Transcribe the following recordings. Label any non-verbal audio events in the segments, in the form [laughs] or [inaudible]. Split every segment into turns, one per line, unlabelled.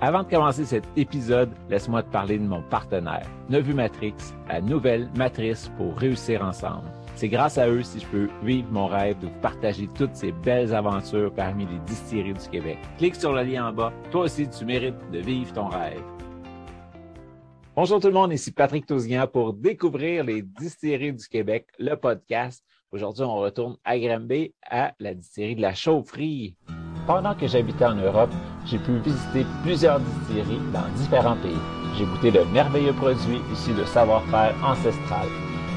Avant de commencer cet épisode, laisse-moi te parler de mon partenaire, Nevu Matrix, la nouvelle matrice pour réussir ensemble. C'est grâce à eux si je peux vivre mon rêve de vous partager toutes ces belles aventures parmi les distilleries du Québec. Clique sur le lien en bas. Toi aussi, tu mérites de vivre ton rêve. Bonjour tout le monde, ici Patrick Tousignan pour découvrir les distilleries du Québec, le podcast. Aujourd'hui, on retourne à Granby à la distillerie de la Chaufferie. Pendant que j'habitais en Europe, j'ai pu visiter plusieurs distilleries dans différents pays. J'ai goûté de merveilleux produits issus de savoir-faire ancestral.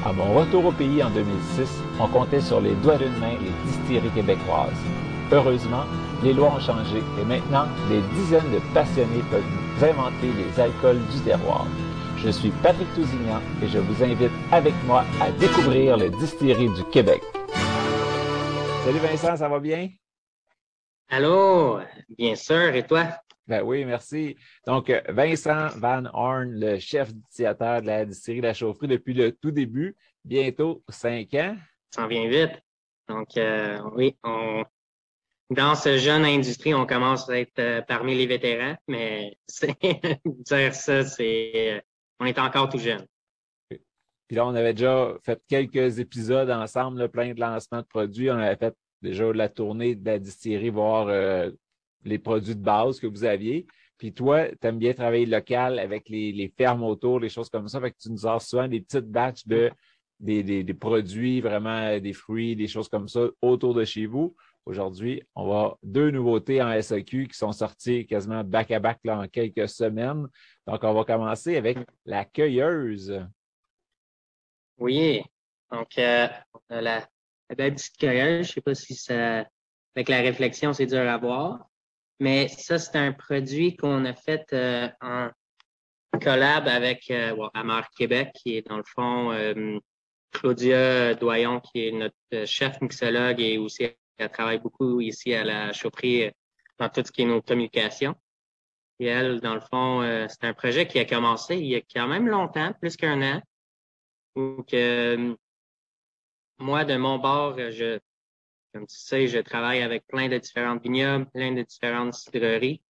À mon retour au pays en 2006, on comptait sur les doigts d'une main les distilleries québécoises. Heureusement, les lois ont changé et maintenant, des dizaines de passionnés peuvent inventer les alcools du terroir. Je suis Patrick Tousignan et je vous invite avec moi à découvrir les distilleries du Québec. Salut Vincent, ça va bien?
Allô, bien sûr, et toi?
Ben oui, merci. Donc, Vincent Van Horn, le chef distilleteur de la distillerie de la chaufferie depuis le tout début, bientôt cinq ans.
Ça en vient vite. Donc, euh, oui, on, dans ce jeune industrie, on commence à être euh, parmi les vétérans, mais [laughs] dire ça, c'est, euh, on est encore tout jeune.
Puis là, on avait déjà fait quelques épisodes ensemble, plein de lancements de produits. On avait fait déjà la tournée de la distillerie, voir euh, les produits de base que vous aviez. Puis toi, tu aimes bien travailler local avec les, fermes autour, les choses comme ça. Fait que tu nous sors souvent des petites batches de des, produits, vraiment des fruits, des choses comme ça autour de chez vous. Aujourd'hui, on va deux nouveautés en SAQ qui sont sorties quasiment back-à-back en quelques semaines. Donc, on va commencer avec la cueilleuse.
Oui. Donc, euh, la, la petite cueilleuse, je sais pas si ça, avec la réflexion, c'est dur à voir. Mais ça, c'est un produit qu'on a fait euh, en collab avec euh, Amar Québec, qui est dans le fond euh, Claudia Doyon, qui est notre chef mixologue et aussi elle travaille beaucoup ici à la chaufferie dans tout ce qui est nos communications. Et elle, dans le fond, c'est un projet qui a commencé il y a quand même longtemps, plus qu'un an. Donc, moi, de mon bord, je, comme tu sais, je travaille avec plein de différents vignobles, plein de différentes cidreries.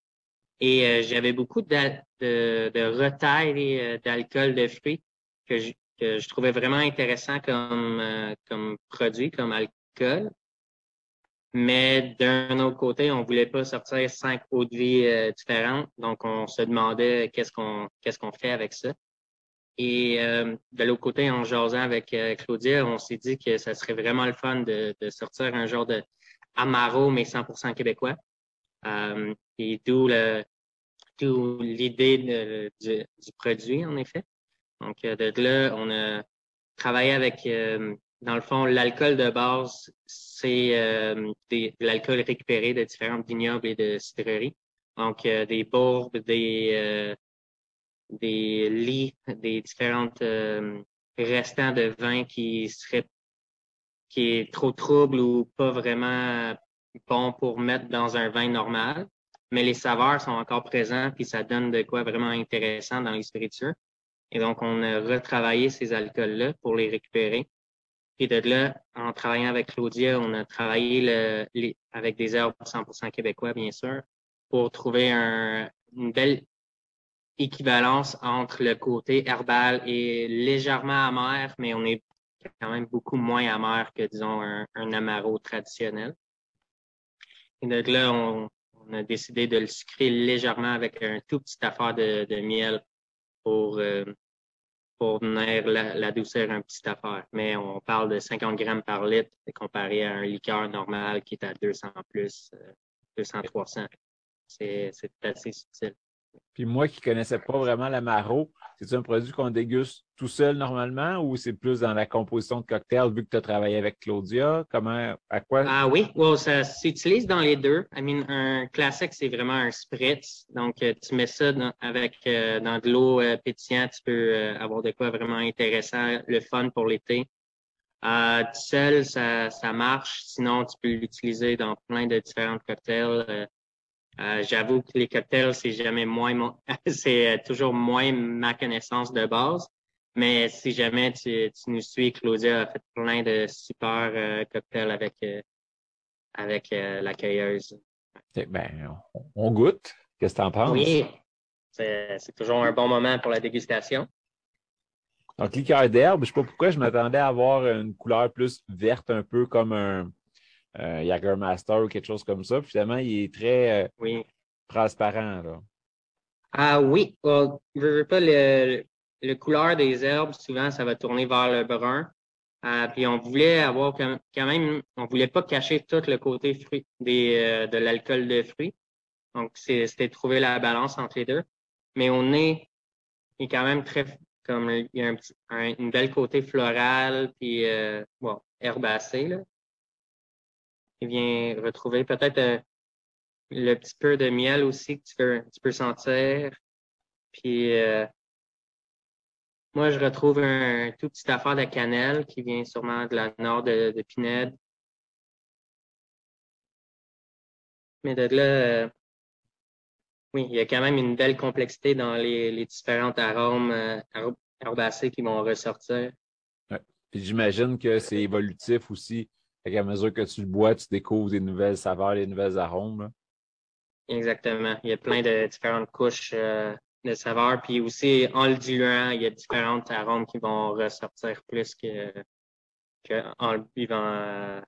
Et euh, j'avais beaucoup de, de, de retail euh, d'alcool de fruits que je, que je trouvais vraiment intéressant comme, euh, comme produit, comme alcool. Mais d'un autre côté, on voulait pas sortir cinq eaux de vie différentes. Donc, on se demandait qu'est-ce qu'on qu'est-ce qu'on fait avec ça. Et euh, de l'autre côté, en jasant avec euh, Claudia, on s'est dit que ça serait vraiment le fun de, de sortir un genre de Amaro, mais 100% québécois. Euh, et d'où l'idée du, du, produit, en effet. Donc, de là, on a travaillé avec, dans le fond, l'alcool de base, c'est de l'alcool récupéré de différents vignobles et de cidreries. Donc, des bourbes, des des lits, des différentes euh, restants de vin qui seraient qui est trop trouble ou pas vraiment bon pour mettre dans un vin normal, mais les saveurs sont encore présentes puis ça donne de quoi vraiment intéressant dans les spiritueux. Et donc, on a retravaillé ces alcools-là pour les récupérer. Et de là, en travaillant avec Claudia, on a travaillé le, les, avec des herbes 100% québécois, bien sûr, pour trouver un, une belle équivalence entre le côté herbal et légèrement amer, mais on est quand même beaucoup moins amer que, disons, un, un amaro traditionnel. Et donc là, on, a décidé de le sucrer légèrement avec un tout petit affaire de, de miel pour, euh, pour venir l'adoucir la, un petit affaire. Mais on parle de 50 grammes par litre comparé à un liqueur normal qui est à 200 plus, 200, 300. C'est assez subtil.
Puis moi qui connaissais pas vraiment l'amaro, c'est un produit qu'on déguste tout seul normalement ou c'est plus dans la composition de cocktail vu que tu as travaillé avec Claudia? Comment, à quoi?
Ah oui, ça s'utilise dans les deux. I mean, un classique, c'est vraiment un spritz. Donc, euh, tu mets ça dans, avec euh, dans de l'eau euh, pétillante, tu peux avoir de quoi vraiment intéressant, le fun pour l'été. tout seul, ça, ça marche. Sinon, tu peux l'utiliser dans plein de différents cocktails. Euh, j'avoue que les cocktails, c'est jamais moins [laughs] c'est euh, toujours moins ma connaissance de base. Mais si jamais tu, tu nous suis, Claudia a fait plein de super euh, cocktails avec avec la cueilleuse.
Ben, on, goûte. Qu'est-ce que tu en penses?
Oui, c'est toujours un bon moment pour la dégustation.
Donc, liqueur d'herbe, je ne sais pas pourquoi je m'attendais à avoir une couleur plus verte, un peu comme un, Jagermaster ou quelque chose comme ça. finalement, il est très euh, transparent. Là.
Ah oui, je veux pas le, le couleur des herbes, souvent, ça va tourner vers le brun. Euh, puis on voulait avoir quand même, on voulait pas cacher tout le côté fruit des, euh, de l'alcool de fruits. Donc, c'était trouver la balance entre les deux. Mais au nez, il est quand même très, comme il y a un petit, une belle côté floral, puis euh, bon, herbacé, là. Il vient retrouver peut-être euh, le petit peu de miel aussi que tu peux, sentir. Puis euh, moi, je retrouve un tout petit affaire de cannelle qui vient sûrement de la nord de, de Pinède. Mais de là, euh, oui, il y a quand même une belle complexité dans les, différents arômes herbacés qui vont ressortir.
Ouais. J'imagine que c'est évolutif aussi. À mesure que tu le bois, tu découvres des nouvelles saveurs, des nouvelles arômes.
Exactement. Il y a plein de différentes couches euh, de saveurs. Puis aussi, en le diluant, il y a différentes arômes qui vont ressortir plus que, le buvant euh,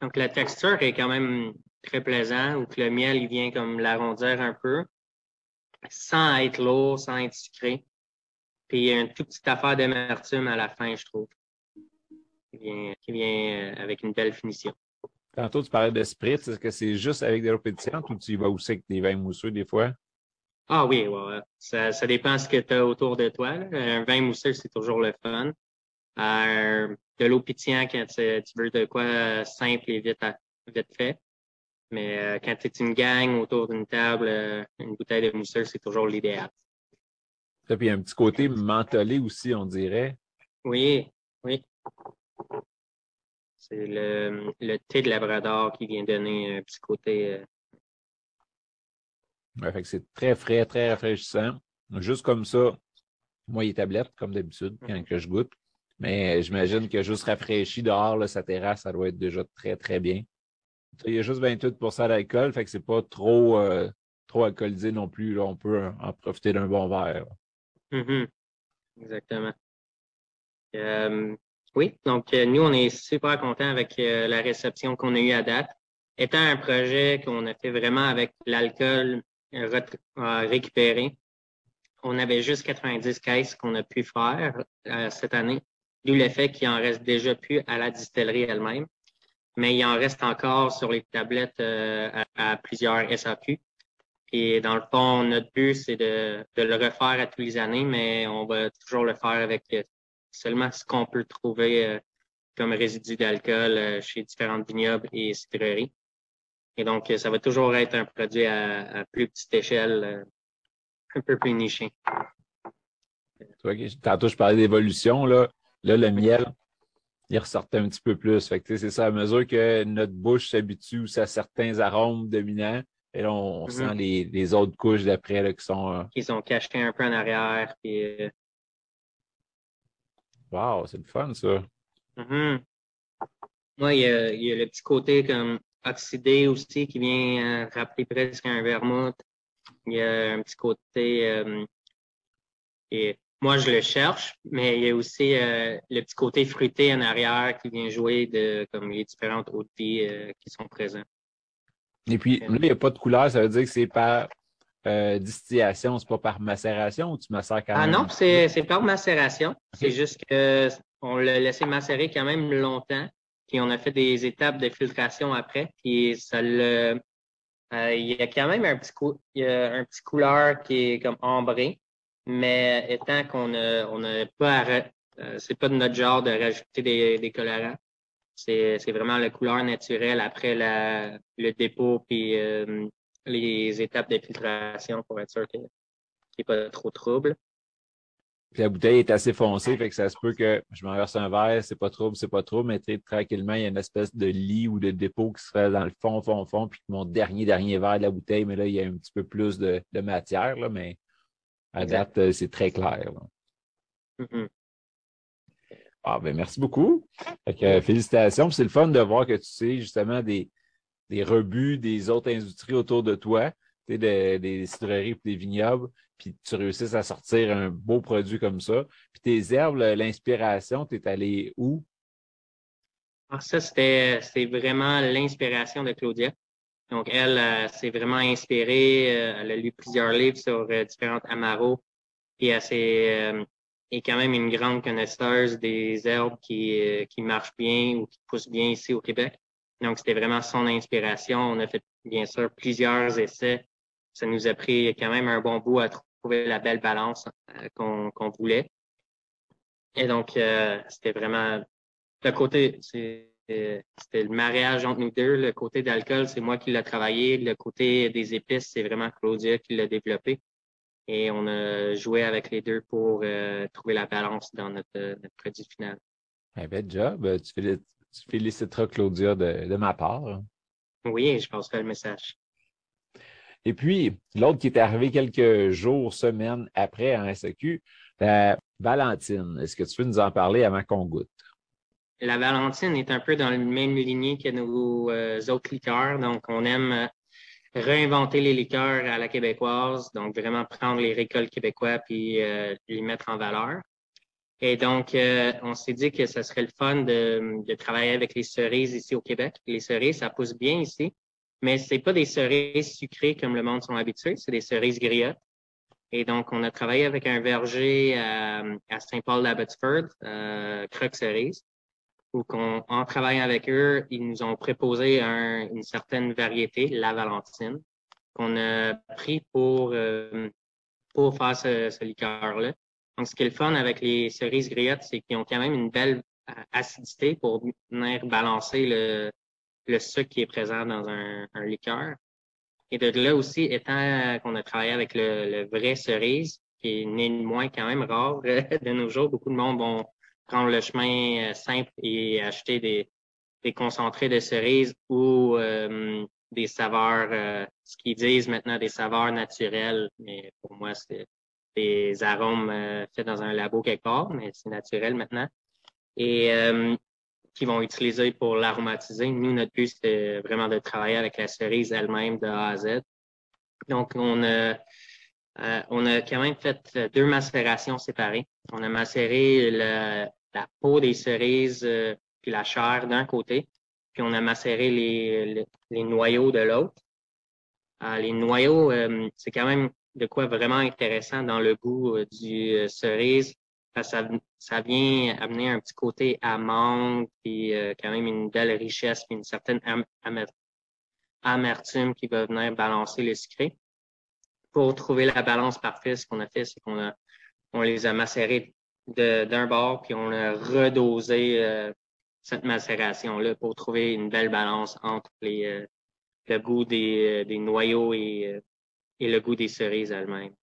Donc, la texture est quand même très plaisante, ou que le miel, il vient comme l'arrondir un peu, sans être lourd, sans être sucré. Puis, il y a une toute petite affaire d'amertume à la fin, je trouve, qui vient, qui vient euh, avec une belle finition.
Tantôt, tu parlais de spritz. Est-ce que c'est juste avec des pétillantes ou tu y vas aussi avec des vins mousseux des fois?
Ah oui, ouais, ça, ça dépend de ce que tu as autour de toi. Un vin mousseux, c'est toujours le fun. Euh, de l'eau pétillante quand tu, veux de quoi simple et vite, vite fait. Mais euh, quand tu es une gang autour d'une table, euh, une bouteille de mousseux, c'est toujours l'idéal.
Et puis, il y a un petit côté mentholé aussi, on dirait.
Oui, oui. C'est le, le, thé de Labrador qui vient donner un petit côté. Euh,
ouais, c'est très frais, très rafraîchissant. Juste comme ça, moi, il est tablette, comme d'habitude, quand que je goûte. Mais j'imagine que juste rafraîchi dehors, là, sa terrasse, ça doit être déjà très, très bien. Il y a juste 28 d'alcool, fait que c'est pas trop, euh, trop alcoolisé non plus. Là. On peut en profiter d'un bon verre.
Mm-hmm. Exactement. Euh, oui, donc euh, nous, on est super contents avec euh, la réception qu'on a eue à date. Étant un projet qu'on a fait vraiment avec l'alcool euh, récupéré, on avait juste 90 caisses qu'on a pu faire cette année, d'où le fait qu'il en reste déjà plus à la distillerie elle-même, mais il en reste encore sur les tablettes à, plusieurs SAQ. Et dans le fond, notre but, c'est de, de, le refaire à tous les années, mais on va toujours le faire avec seulement ce qu'on peut trouver euh, comme résidu d'alcool euh, chez différentes vignobles et cidreries. Et donc, ça va toujours être un produit à, plus petite échelle, euh, un peu plus niché.
Tantôt, je parlais d'évolution. Là. là, le miel, il ressortait un petit peu plus. Fait que, c'est ça, à mesure que notre bouche s'habitue à certains arômes dominants, et là, on, sent mm-hmm. les, autres couches d'après qui sont.
Qui sont cachées un peu en arrière. Puis,
Wow, c'est le fun, ça.
Mm il y, a, il y, a, le petit côté comme oxydé aussi qui vient euh, rappeler presque un vermouth. Il y a un petit côté. Euh, et moi, je le cherche, mais il y a aussi euh, le petit côté fruité en arrière qui vient jouer de comme les différentes OT qui sont présents.
Et puis, là, il n'y a pas de couleur, ça veut dire que c'est par euh, distillation, c'est pas par macération ou tu macères quand
ah
même?
Ah non, c'est par macération. C'est juste qu'on l'a laissé macérer quand même longtemps, puis on a fait des étapes de filtration après, puis ça le. Euh, il y a quand même un petit, il y a un petit couleur qui est comme ambré, mais étant qu'on a, on n'a pas euh, c'est pas de notre genre de rajouter des, des colorants. C'est vraiment la couleur naturelle après la, le dépôt puis euh, les étapes de filtration pour être sûr qu'il n'y ait pas trop de trouble.
Puis la bouteille est assez foncée, fait que ça se peut que je m'en verse un verre, c'est pas trouble, c'est pas trop, mais tranquillement, il y a une espèce de lit ou de dépôt qui se fait dans le fond, fond, fond, puis mon dernier, dernier verre de la bouteille, mais là, il y a un petit peu plus de, matière, là, mais à date, euh, c'est très clair. Mm-hmm. Ah, ben merci beaucoup. Fait félicitations. C'est le fun de voir que tu sais justement des, des rebuts des autres industries autour de toi. des cidreries et des vignobles, puis tu réussisses à sortir un beau produit comme ça. Puis tes herbes, l'inspiration, tu es allé où?
Ah, ça, c'était vraiment l'inspiration de Claudia. Donc, elle euh, s'est vraiment inspirée. Euh, elle a lu plusieurs livres sur euh, différentes amaros. Puis elle est quand même une grande connaisseuse des herbes qui, qui marchent bien ou qui poussent bien ici au Québec. Donc, c'était vraiment son inspiration. On a fait, bien sûr, plusieurs essais. Ça nous a pris quand même un bon bout à trouver la belle balance qu'on voulait. Et donc, c'était vraiment le côté, c'est c'était le mariage entre nous deux. Le côté d'alcool, c'est moi qui l'ai travaillé. Le côté des épices, c'est vraiment Claudia qui l'a développé. Et on a joué avec les deux pour euh, trouver la balance dans notre, produit final.
Eh bien, job. Tu, féliciteras Claudia de, ma part.
Oui, je passerai le message.
Et puis, l'autre qui est arrivé quelques jours, semaines après en SEQ, la Valentine. Est-ce que tu veux nous en parler avant qu'on goûte?
la Valentine est un peu dans le même lignée que nos euh, autres liqueurs. Donc, on aime euh, réinventer les liqueurs à la québécoise. Donc, vraiment prendre les récoltes québécois puis euh, les mettre en valeur. Et donc, on s'est dit que ce serait le fun de, de, travailler avec les cerises ici au Québec. Les cerises, ça pousse bien ici, mais c'est pas des cerises sucrées comme le monde sont habitués, c'est des cerises griottes. Et donc, on a travaillé avec un verger à, à Saint-Paul-d'Abbotsford, euh, Croque Cerise ou qu'en travaillant avec eux, ils nous ont proposé une certaine variété, la Valentine, qu'on a pris pour, euh, pour faire ce, liqueur-là. Donc, ce qui est le fun avec les cerises griottes, c'est qu'ils ont quand même une belle acidité pour venir balancer le, le sucre qui est présent dans un, liqueur. Et de là aussi, étant qu'on a travaillé avec le, vrai cerise, qui est néanmoins quand même rare [laughs] de nos jours, beaucoup de monde vont prendre le chemin euh, simple et acheter des, des concentrés de cerises ou euh, des saveurs, euh, ce qu'ils disent maintenant des saveurs naturelles, mais pour moi, c'est des arômes faits dans un labo quelque part, mais c'est naturel maintenant. Et qui vont utiliser pour l'aromatiser. Nous, notre but, c'est vraiment de travailler avec la cerise elle-même de A à Z. Donc, on a, on a quand même fait deux macérations séparées. On a macéré la peau des cerises euh, puis la chair d'un côté, puis on a macéré les, noyaux de l'autre. Euh, les noyaux, euh, c'est quand même de quoi vraiment intéressant dans le goût du cerise. ça, ça vient amener un petit côté amande, puis quand même une belle richesse, puis une certaine amertume qui va venir balancer le sucré. Pour trouver la balance parfaite, ce qu'on a fait, c'est qu'on a on les a macérés d'un bord, puis on a redosé euh, cette macération-là pour trouver une belle balance entre les, euh, le goût des, euh, des noyaux et, et, le goût des cerises elles-mêmes.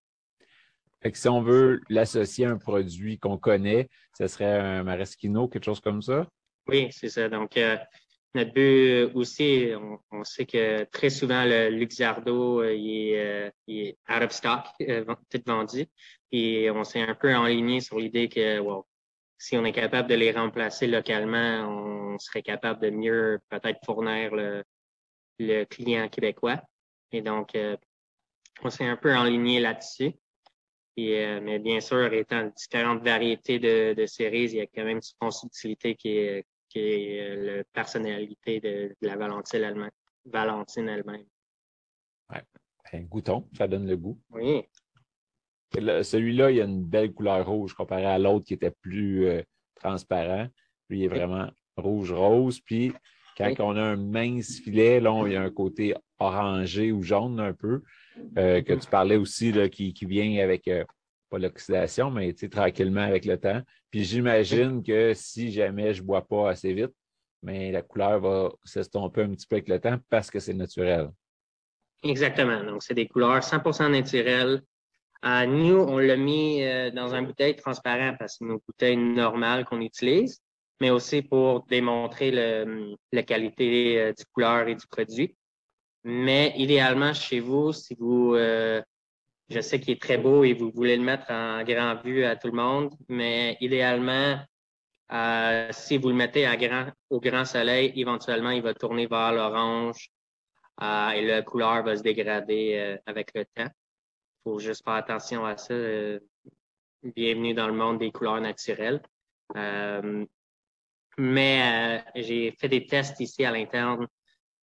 Fait que si on veut l'associer à un produit qu'on connaît, ce serait un maraschino, quelque chose comme ça?
Oui, c'est ça. Donc, notre but aussi, on, sait que très souvent, le Luxardo, il, est, il est out of stock, tout vendu. Et on s'est un peu enligné sur l'idée que si on est capable de les remplacer localement, on serait capable de mieux peut-être fournir le, le, client québécois. Et donc, euh, on s'est un peu enligné là-dessus. Euh, mais bien sûr, étant différentes variétés de, de cerises, il y a quand même une subtilité qui est, qui est euh, la personnalité de, la Valentine elle-même. Valentine elle-même.
Ouais. Goûton, ça donne le goût.
Oui.
Celui-là, il a une belle couleur rouge comparé à l'autre qui était plus euh, transparent. Lui, il est vraiment rouge-rose. Puis, quand on a un mince filet, là, il y a un côté orangé ou jaune un peu, euh, que tu parlais aussi, là, qui, qui vient avec, euh, pas l'oxydation, mais tranquillement avec le temps. Puis, j'imagine que si jamais je ne bois pas assez vite, mais la couleur va s'estomper un petit peu avec le temps parce que c'est naturel.
Exactement. Donc, c'est des couleurs 100% naturelles nous, on l'a mis euh, dans un bouteille transparent parce que c'est une bouteille normale qu'on utilise, mais aussi pour démontrer le, la qualité euh, du couleur et du produit. Mais idéalement, chez vous, si vous, euh, je sais qu'il est très beau et vous voulez le mettre en grand vue à tout le monde, mais idéalement, si vous le mettez à grand, au grand soleil, éventuellement, il va tourner vers l'orange et la couleur va se dégrader avec le temps. Il faut juste faire attention à ça. bienvenue dans le monde des couleurs naturelles. mais j'ai fait des tests ici à l'interne,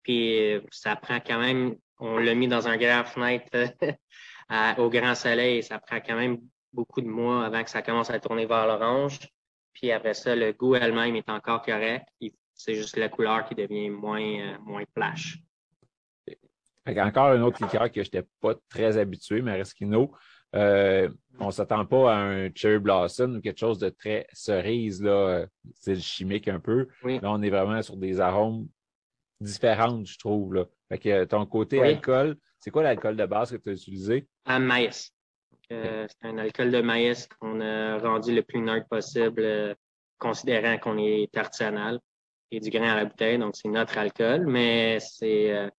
puis ça prend quand même, on l'a mis dans un grand fenêtre [laughs] au grand soleil, ça prend quand même beaucoup de mois avant que ça commence à tourner vers l'orange. Puis après ça, le goût elle-même est encore correct. C'est juste la couleur qui devient moins, euh, moins flash.
encore un autre liqueur que je n'étais pas très habitué, euh, on ne s'attend pas à un cherry blossom ou quelque chose de très cerise, là, c'est chimique un peu. Là, on est vraiment sur des arômes différents, je trouve. Là. Fait que ton côté alcool, c'est quoi l'alcool de base que tu as utilisé?
Un maïs. Euh, c'est un alcool de maïs qu'on a rendu le plus neutre possible, euh, considérant qu'on est artisanal et du grain à la bouteille, donc c'est notre alcool, mais c'est euh,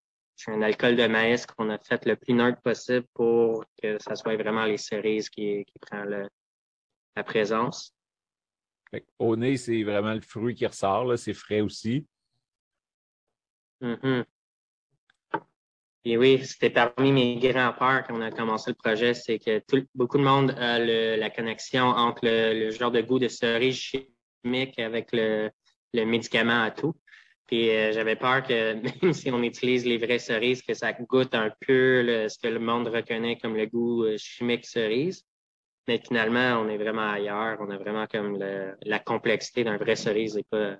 un alcool de maïs qu'on a fait le plus neutre possible pour que ça soit vraiment les cerises qui, qui prend la présence.
Au nez, c'est vraiment le fruit qui ressort, c'est frais aussi.
Mm-hmm. Et oui, c'était parmi mes grands peurs quand on a commencé le projet, c'est que beaucoup de monde a la connexion entre le, genre de goût de cerise chimique avec le, médicament à tout. Puis euh, j'avais peur que [laughs] même si on utilise les vraies cerises, que ça goûte un peu ce que le monde reconnaît comme le goût euh, chimique cerise. Mais finalement, on est vraiment ailleurs. On a vraiment comme la complexité d'un vrai cerise et pas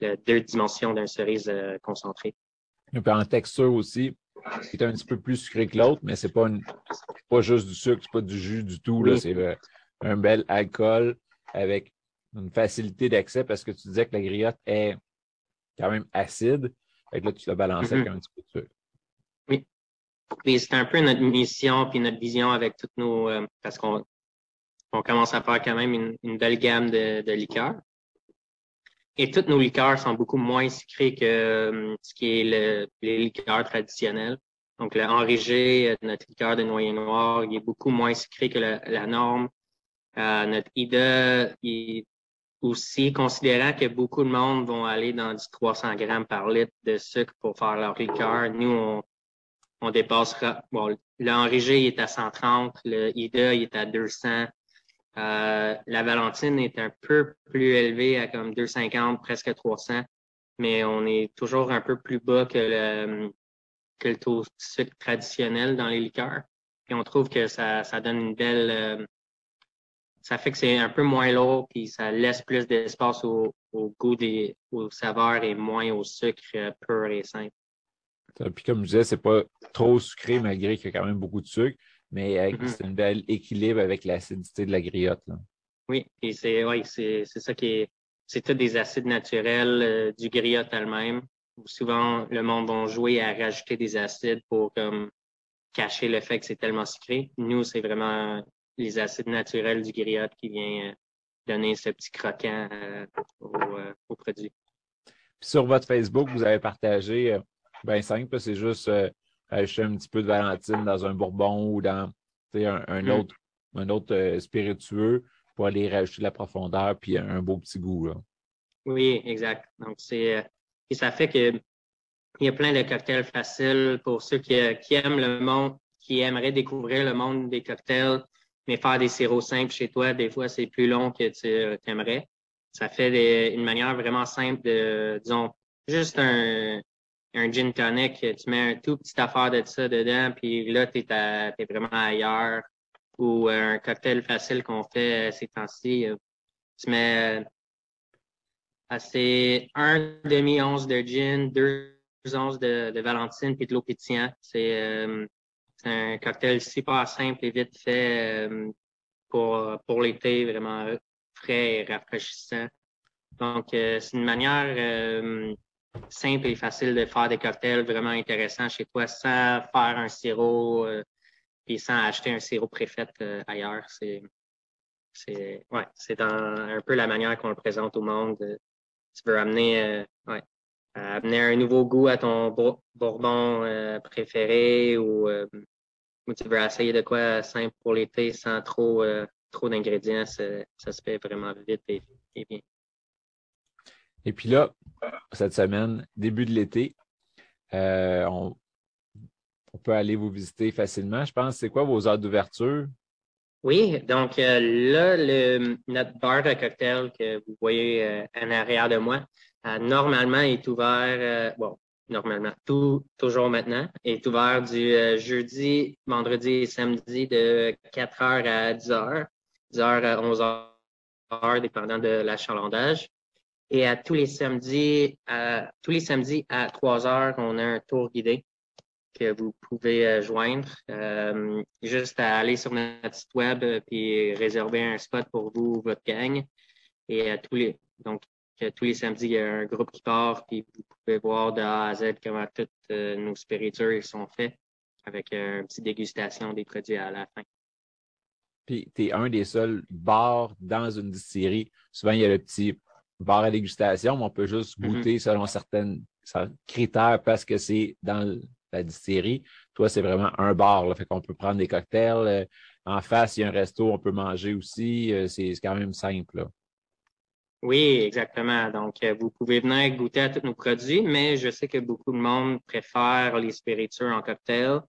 la deux dimensions d'un cerise euh, concentré.
Et puis en texture aussi, c'est un petit peu plus sucré que l'autre, mais c'est pas pas juste du sucre, c'est pas du jus du tout. C'est euh, un bel alcool avec une facilité d'accès parce que tu disais que la griotte est quand même acide. Fait là, tu l'as balancé avec mm-hmm. un petit peu de sucre.
Oui. Puis c'est un peu notre mission puis notre vision avec toutes nos. Euh, parce qu'on on commence à faire quand même une, belle gamme de, de liqueurs. Et toutes nos liqueurs sont beaucoup moins sucrées que euh, ce qui est le, les liqueurs traditionnels. Donc, le Henri euh, notre liqueur de noyer noir, il est beaucoup moins sucré que la, norme. Euh, notre IDA est aussi, considérant que beaucoup de monde vont aller dans du 300 grammes par litre de sucre pour faire leur liqueur, nous, on, on dépassera. Bon, le il est à 130, le IDA, il est à 200. Euh, la Valentine est un peu plus élevée à comme 250, presque 300, mais on est toujours un peu plus bas que le, que le taux de sucre traditionnel dans les liqueurs. Et on trouve que ça, ça donne une belle... Euh, ça fait que c'est un peu moins lourd, puis ça laisse plus d'espace au, au, goût des aux saveurs et moins au sucre euh, pur et simple.
Puis comme je disais, c'est pas trop sucré malgré qu'il y a quand même beaucoup de sucre mais mm-hmm. c'est un bel équilibre avec l'acidité de la griotte.
Oui, et c'est ouais, c'est ça qui est. C'est tout des acides naturels euh, du griotte elle-même. Souvent, le monde va jouer à rajouter des acides pour comme cacher le fait que c'est tellement sucré. Nous, c'est vraiment les acides naturels du griotte qui vient euh, donner ce petit croquant euh, au, produit.
sur votre Facebook, vous avez partagé, bien simple, c'est juste acheter un petit peu de Valentine dans un bourbon ou dans un, mm. autre, un autre euh, spiritueux pour aller rajouter de la profondeur puis un beau petit goût. Là.
Oui, exact. Donc, c'est. Euh, et ça fait que il y a plein de cocktails faciles pour ceux qui, qui aiment le monde, qui aimeraient découvrir le monde des cocktails, mais faire des sirops simples chez toi, des fois, c'est plus long que tu euh, aimerais. Ça fait une manière vraiment simple de, disons, juste un, un gin tonic, tu mets un tout petit affaire de ça dedans, puis là, tu es, vraiment ailleurs. Ou euh, un cocktail facile qu'on fait euh, ces temps-ci, euh, tu mets assez un demi-once de gin, deux onces de, de Valentine, puis de l'eau pétillante. C'est un cocktail super simple et vite fait pour, pour l'été, vraiment frais et rafraîchissant. Donc, c'est une manière simple et facile de faire des cocktails vraiment intéressants chez toi sans faire un sirop euh, et sans acheter un sirop préfet euh, ailleurs. C'est ouais, un peu la manière qu'on le présente au monde. Tu veux amener euh, ouais, amener un nouveau goût à ton bourbon préféré ou, tu veux essayer de quoi simple pour l'été sans trop trop d'ingrédients, ça, se fait vraiment vite et bien.
Et puis là, cette semaine, début de l'été, euh, on peut aller vous visiter facilement. Je pense, c'est quoi vos heures d'ouverture?
Oui, donc là, le, notre bar de cocktail que vous voyez en arrière de moi, normalement est ouvert, bon, normalement, toujours maintenant, est ouvert du jeudi, vendredi et samedi de 4h à 10h, 10h à 11h, dépendant de l'achalandage. Et à tous les samedis, à, tous les samedis à 3 heures, on a un tour guidé que vous pouvez euh, joindre. Euh, juste à aller sur notre site web et réserver un spot pour vous ou votre gang. Et à tous les, donc, tous les samedis, il y a un groupe qui part, puis vous pouvez voir de A à Z comment toutes euh, nos spiritueux sont faits avec une petite dégustation des produits à la fin.
Puis, tu es un des seuls bars dans une distillerie. Souvent, il y a le petit bar à dégustation, mais on peut juste mm-hmm. goûter selon certains critères parce que c'est dans la distillerie. Toi, c'est vraiment un bar. Là, fait qu'on peut prendre des cocktails. Euh, en face, il y a un resto, on peut manger aussi. Euh, c'est quand même simple.
Oui, exactement. Donc, euh, vous pouvez venir goûter à tous nos produits, mais je sais que beaucoup de monde préfère les spiritueux en cocktail.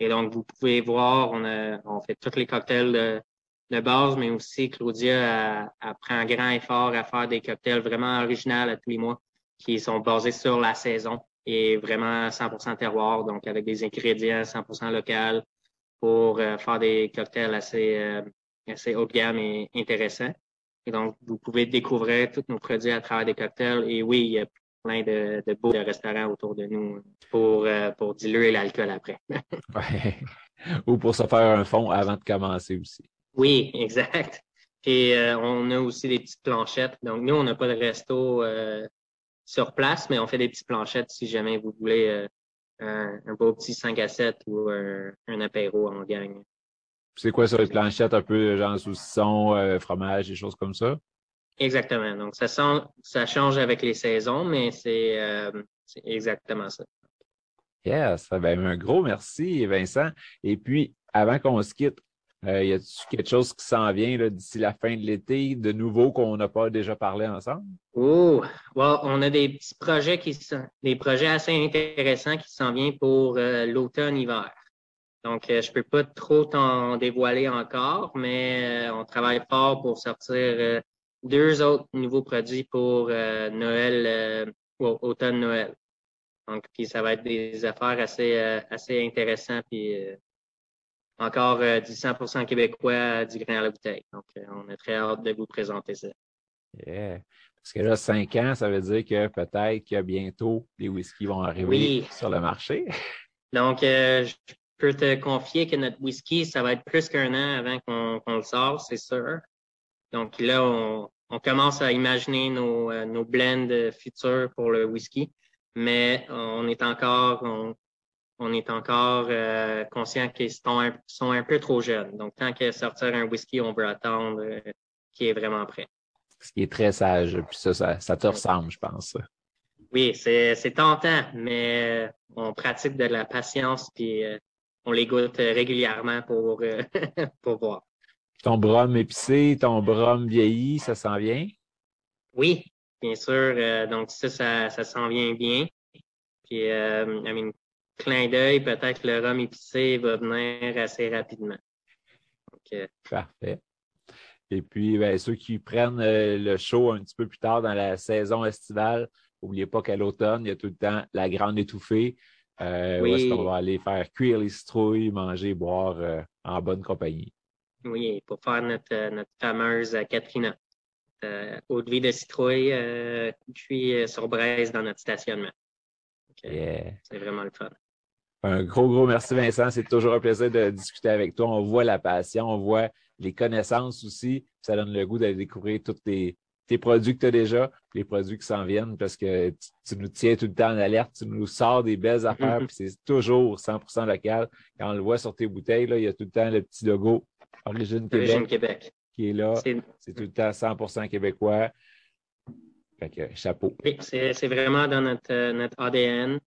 Et donc, vous pouvez voir, on, a, on fait tous les cocktails de, de base, mais aussi Claudia a, pris un grand effort à faire des cocktails vraiment originaux à tous les mois qui sont basés sur la saison et vraiment 100% terroir, donc avec des ingrédients 100% locaux pour euh, faire des cocktails assez, euh, assez haut de gamme et intéressants. Et donc, vous pouvez découvrir tous nos produits à travers des cocktails. Et oui, il y a plein de, de beaux restaurants autour de nous pour, euh, pour diluer l'alcool après. [laughs]
ouais. Ou pour se faire un fond avant de commencer aussi.
Oui, [laughs] exact. Et euh, on a aussi des petites planchettes. Donc, nous, on n'a pas de resto euh, sur place, mais on fait des petites planchettes si jamais vous voulez euh, un, beau petit 5 à 7 ou un, apéro en gang.
C'est quoi sur les planchettes? Un peu genre saucisson, fromage, des choses comme ça?
Exactement. Donc, ça, ça change avec les saisons, mais c'est exactement ça.
Yes. Ben, un gros merci, Vincent. Et puis, avant qu'on se quitte, euh, y a-t-il quelque chose qui s'en vient d'ici la fin de l'été, de nouveau qu'on n'a pas déjà parlé ensemble?
Oh, on a des petits projets qui sont des projets assez intéressants qui s'en viennent pour euh, l'automne-hiver. Donc, euh, je peux pas trop t'en dévoiler encore, mais on travaille fort pour sortir deux autres nouveaux produits pour Noël, automne-Noël. Donc, puis ça va être des affaires assez, assez intéressantes puis encore euh, du 100% québécois du grain à la bouteille. Donc, euh, on est très hâte de vous présenter ça.
Yeah. Parce que là, cinq ans, ça veut dire que peut-être que bientôt, les whiskies vont arriver sur le marché.
Donc, euh, je peux te confier que notre whisky, ça va être plus qu'un an avant qu'on le sorte, c'est sûr. Donc là, on, on, commence à imaginer nos, nos blends futurs pour le whisky, mais on est encore, on, on est encore euh, conscient qu'ils sont un, sont un peu trop jeunes. Donc, tant qu'à sortir un whisky, on veut attendre euh, qu'il est vraiment prêt.
Ce qui est très sage. Puis ça, ça, te ressemble, je pense.
Oui, c'est tentant, mais on pratique de la patience puis euh, on les goûte régulièrement pour, [laughs] pour voir.
Ton brome épicé, ton brome vieilli, ça s'en vient?
Oui, bien sûr. donc ça, ça, ça s'en vient bien. Puis, I clin d'œil, peut-être que le rhum épicé va venir assez rapidement.
Euh, Parfait. Et puis, ben, ceux qui prennent euh, le show un petit peu plus tard dans la saison estivale, n'oubliez pas qu'à l'automne, il y a tout le temps la grande étouffée. Euh, oui. Où est-ce qu'on va aller faire cuire les citrouilles, manger, boire euh, en bonne compagnie?
Oui, pour faire notre, notre fameuse Katrina. eau de vie de citrouille cuit sur braise dans notre stationnement. C'est vraiment le fun.
Un gros, gros merci, Vincent. C'est toujours un plaisir de discuter avec toi. On voit la passion, on voit les connaissances aussi. Ça donne le goût d'aller découvrir tous tes, produits que tu as déjà, les produits qui s'en viennent, parce que tu, nous tiens tout le temps en alerte, tu nous sors des belles [laughs] affaires, puis c'est toujours 100% local. Quand on le voit sur tes bouteilles, là, il y a tout le temps le petit logo Origine Québec, qui est là. C'est tout le temps 100% québécois. Fait que, chapeau.
Oui, c'est vraiment dans notre, notre ADN.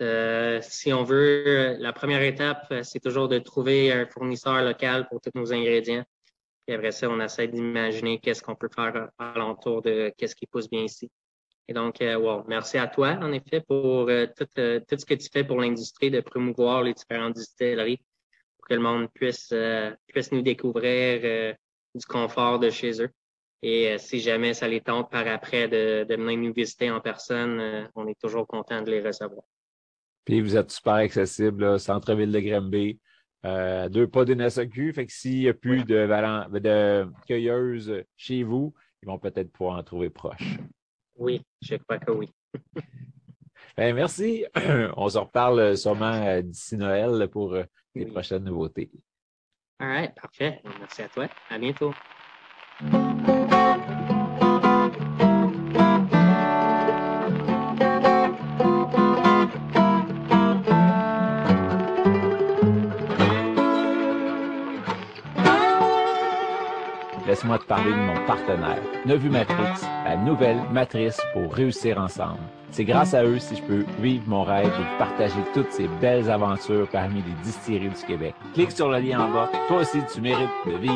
Euh, si on veut, la première étape, euh, c'est toujours de trouver un fournisseur local pour tous nos ingrédients. Et après ça, on essaie d'imaginer qu'est-ce qu'on peut faire alentour de qu'est-ce qui pousse bien ici. Et donc, euh, merci à toi, en effet, pour euh, tout, euh, tout, ce que tu fais pour l'industrie de promouvoir les différentes distilleries pour que le monde puisse, puisse nous découvrir du confort de chez eux. Et si jamais ça les tente par après de, de venir nous visiter en personne, on est toujours content de les recevoir.
Puis vous êtes super accessible, centre-ville de Granby, deux pas d'une SAQ. Fait que s'il n'y a plus de, de cueilleuses chez vous, ils vont peut-être pouvoir en trouver proche.
Oui, je crois que oui. [laughs]
Ben, merci. [clears throat] On se reparle sûrement euh, d'ici Noël pour euh, les prochaines nouveautés.
All right, parfait. Merci à toi. À bientôt.
Laisse-moi te parler de mon partenaire, Nevu Matrix, la nouvelle matrice pour réussir ensemble. C'est grâce à eux si je peux vivre mon rêve et partager toutes ces belles aventures parmi les distilleries du Québec. Clique sur le lien en bas. Toi aussi, tu mérites de vivre